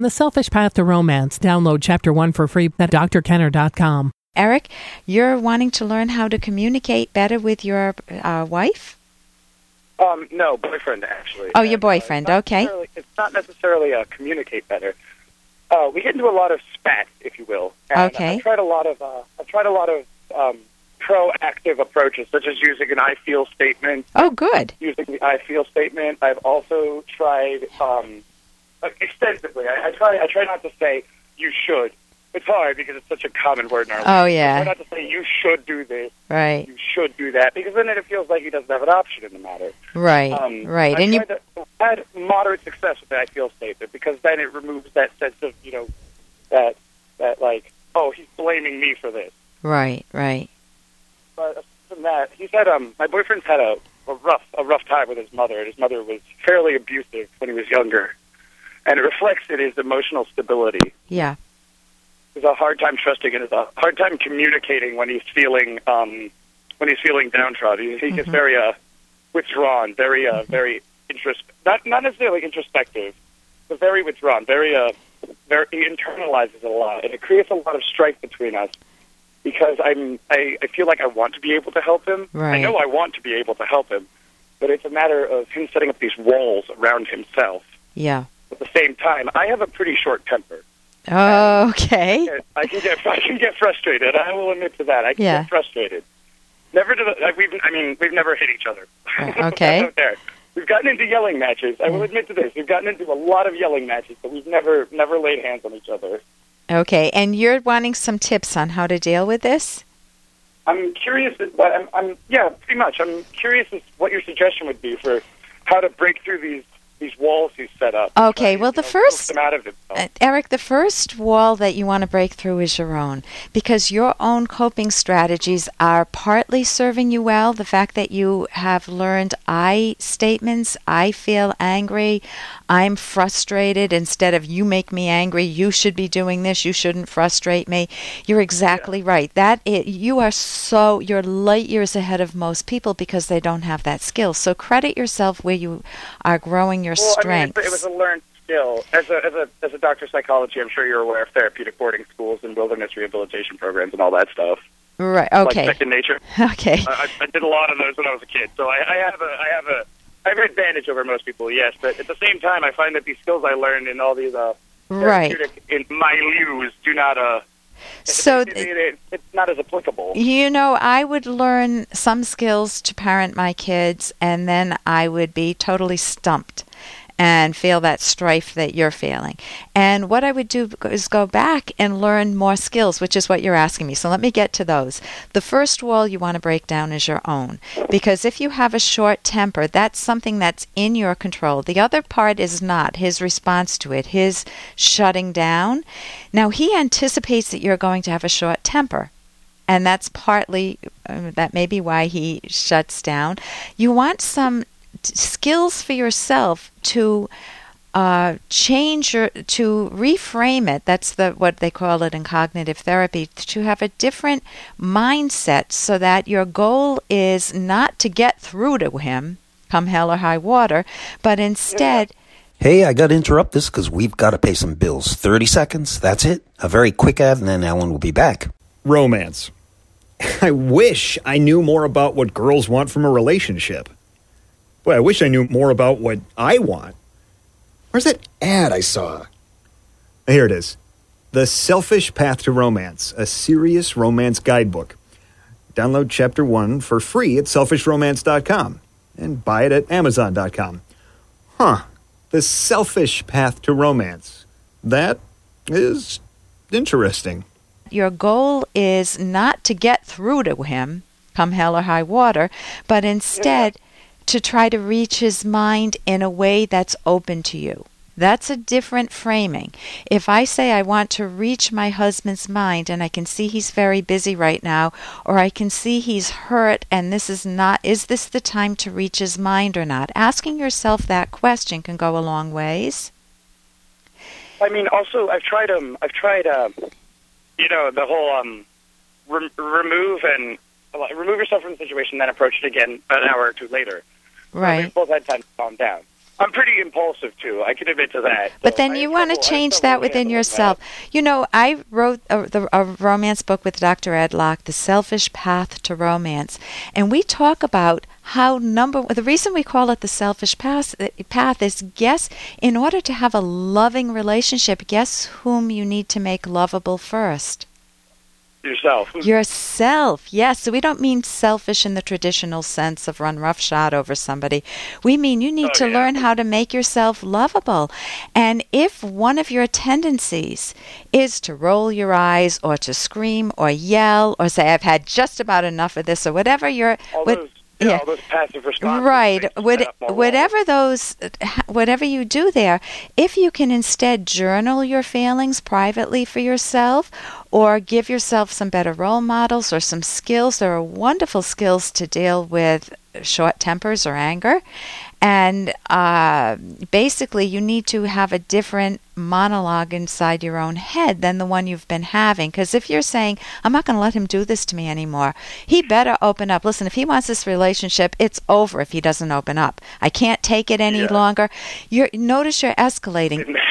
The Selfish Path to Romance. Download Chapter 1 for free at drkenner.com. Eric, you're wanting to learn how to communicate better with your uh, wife? Um, no, boyfriend actually. Oh, your And, uh, boyfriend, it's okay. It's not necessarily a communicate better. Uh, we get into a lot of spat, if you will. And Okay. I've tried a lot of. Uh, I've tried a lot of um, proactive approaches, such as using an "I feel" statement. Oh, good. Using the "I feel" statement. I've also tried um, uh, extensively. I, I try. I try not to say "you should." It's hard because it's such a common word in our Oh, language. I yeah. try not to say "you should do this." Right, You should do that because then it feels like he doesn't have an option in the matter. right, Um, right. I And you, to, had moderate success with that. I feel statement because then it removes that sense of you know that that like oh he's blaming me for this. right, right. But aside from that, he's had um my boyfriend's had a, a rough a rough time with his mother. His mother was fairly abusive when he was younger, and it reflects in his emotional stability. Yeah, He's a hard time trusting and has a hard time communicating when he's feeling um when he's feeling downtrodden. He, he gets Mhm. very uh withdrawn, very uh very intros not not necessarily introspective, but very withdrawn, very uh very he internalizes it a lot, and it creates a lot of strife between us because I'm I, I feel like I want to be able to help him. I know I want to be able to help him, but it's a matter of him setting up these walls around himself. yeah. At the same time, I have a pretty short temper. Oh, okay. I can get I can get frustrated. I will admit to that. I can Yeah. get frustrated. Never to the like we've I mean we've never hit each other. Okay. There. We've gotten into yelling matches. I will mm. admit to this. We've gotten into a lot of yelling matches, but we've never never laid hands on each other. Okay. And you're wanting some tips on how to deal with this? I'm curious. what- I'm, I'm yeah, pretty much. I'm curious as what your suggestion would be for how to break through these these walls he's set up. Okay, well, the know, first- them out of. Uh, Eric, the first wall that you want to break through is your own because your own coping strategies are partly serving you well. The fact that you have learned I statements, I feel angry, I'm frustrated, instead of you make me angry, you should be doing this, you shouldn't frustrate me. You're exactly right. That it, you are so, you're light years ahead of most people because they don't have that skill. So credit yourself where you are growing your well, I mean, it, it was a learned skill. As a as a as a doctor of psychology, I'm sure you're aware of therapeutic boarding schools and wilderness rehabilitation programs and all that stuff. right, Like okay. second nature. Okay. I, I did a lot of those when I was a kid, so I, I have a I have a I have an advantage over most people. Yes, but at the same time, I find that these skills I learned in all these uh, Right. in my milieux do not uh. So it, it, it, it's not as applicable. You know, I would learn some skills to parent my kids, and then I would be totally stumped and feel that strife that you're feeling. And what I would do is go back and learn more skills, which is what you're asking me. So let me get to those. The first wall you want to break down is your own, because if you have a short temper, that's something that's in your control. The other part is not his response to it, his shutting down. Now, he anticipates that you're going to have a short temper and that's partly uh, that may be why he shuts down. You want some skills for yourself to uh, change your to reframe it. That's the what they call it in cognitive therapy. To have a different mindset, so that your goal is not to get through to him, come hell or high water, but instead. Hey, I got to interrupt this because we've got to pay some bills. 30 seconds, that's it. A very quick ad, and then Ellen will be back. Romance. I wish I knew more about what girls want from a relationship. Boy, I wish I knew more about what I want. Where's that ad I saw? Here it is The Selfish Path to Romance, a serious romance guidebook. Download chapter one for free at selfishromance.com and buy it at amazon.com. Huh. The Selfish Path to Romance. That is interesting. your goal is not to get through to him, come hell or high water, but instead to try to reach his mind in a way that's open to you. That's a different framing. If I say I want to reach my husband's mind and I can see he's very busy right now, or I can see he's hurt and this is not, is this the time to reach his mind or not? Asking yourself that question can go a long ways. I mean, also I've tried um I've tried um you know the whole um rem- remove and remove yourself from the situation, then approach it again an hour or two later. So Right. We've both had time to calm down. I'm pretty impulsive too. I can admit to that. But So then you want to trouble- I have change that within yourself. that. You know, I wrote a, the, a romance book with Dr. Ed Locke, The Selfish Path to Romance. And we talk about how number the reason we call it the selfish path, eh, path is guess in order to have a loving relationship guess whom you need to make lovable first Yourself. Yourself, yes. So we don't mean selfish in the traditional sense of run roughshod over somebody. We mean you need Oh, to yeah. learn how to make yourself lovable. And if one of your tendencies is to roll your eyes or to scream or yell or say, I've had just about enough of this or whatever your all what- those, yeah, yeah. all those passive responses. Right. make What, set up whatever those, whatever you do there, if you can instead journal your feelings privately for yourself, or give yourself some better role models or some skills, there are wonderful skills to deal with short tempers or anger. And uh, basically, you need to have a different monologue inside your own head than the one you've been having. Because if you're saying, I'm not going to let him do this to me anymore, he better open up. Listen, if he wants this relationship, it's over if he doesn't open up. I can't take it any Yeah. longer. You're, notice you're escalating.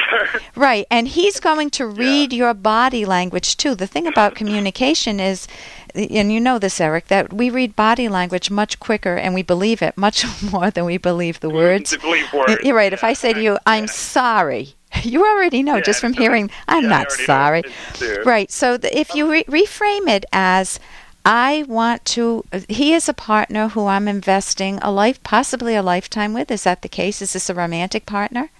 Right, and he's going to read your body language too. The thing about communication is, and you know this, Eric, that we read body language much quicker and we believe it much more than we believe the words. Believe words. You're right. If I say to you, "I'm Yeah. sorry," you already know just from hearing, "I'm Yeah, not sorry." what to do. Right. So th- if you re- reframe it as I want to. He is a partner who I'm investing a life, possibly a lifetime with. Is that the case? Is this a romantic partner?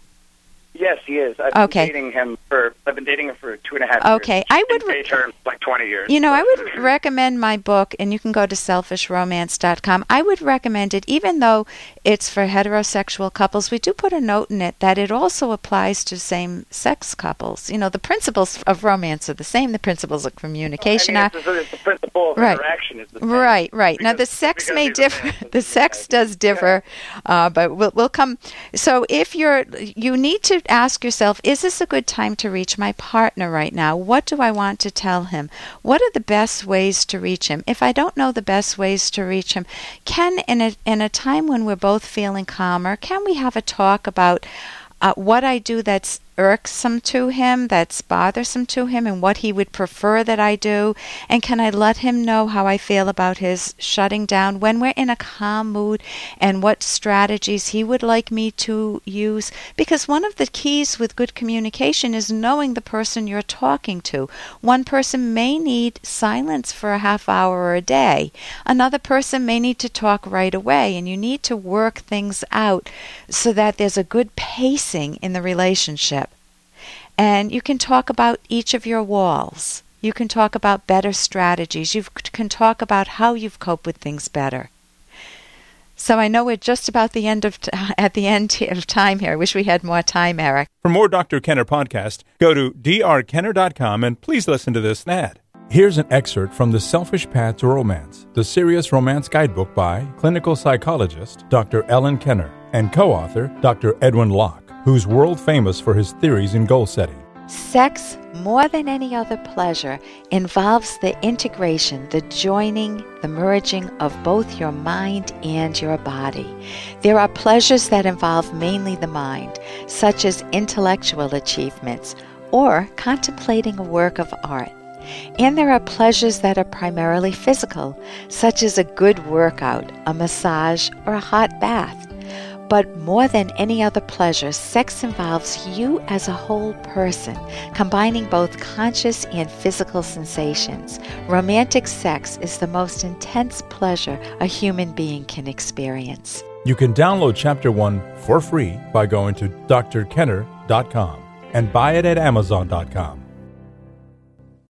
Yes, he is. I've Okay. been dating him for. I've been dating him for two and a half Okay, years. I would re- terms like twenty years. You know, I would recommend my book, and you can go to selfishromance.com. I would recommend it, even though it's for heterosexual couples. We do put a note in it that it also applies to same sex couples. You know, the principles of romance are the same, the principles of communication I are. it's, it's the principle of Right. interaction is the same. Right, right. now the sex may differ. man, The sex does differ, uh, but we'll, we'll come. So if you're, you need to ask yourself: Is this a good time to reach my partner right now? What do I want to tell him? What are the best ways to reach him? If I don't know the best ways to reach him, can in a in a time when we're both feeling calmer, can we have a talk about? uh, what I do that's irksome to him, that's bothersome to him, and what he would prefer that I do? And can I let him know how I feel about his shutting down when we're in a calm mood and what strategies he would like me to use? Because one of the keys with good communication is knowing the person you're talking to. One person may need silence for a half hour or a day, another person may need to talk right away, and you need to work things out so that there's a good pacing in the relationship. And you can talk about each of your walls. You can talk about better strategies. You can talk about how you've coped with things better. So I know we're just about the end of t- at the end of time here. I wish we had more time, Eric. For more Dr. Kenner podcast, go to drkenner.com and please listen to this ad. Here's an excerpt from The Selfish Path to Romance, the serious romance guidebook by clinical psychologist Dr. Ellen Kenner and co author Dr. Edwin Locke, who's world famous for his theories in goal setting. Sex, more than any other pleasure, involves the integration, the joining, the merging of both your mind and your body. There are pleasures that involve mainly the mind, such as intellectual achievements or contemplating a work of art. And there are pleasures that are primarily physical, such as a good workout, a massage, or a hot bath. But more than any other pleasure, sex involves you as a whole person, combining both conscious and physical sensations. Romantic sex is the most intense pleasure a human being can experience. You can download Chapter 1 for free by going to drkenner.com and buy it at amazon.com.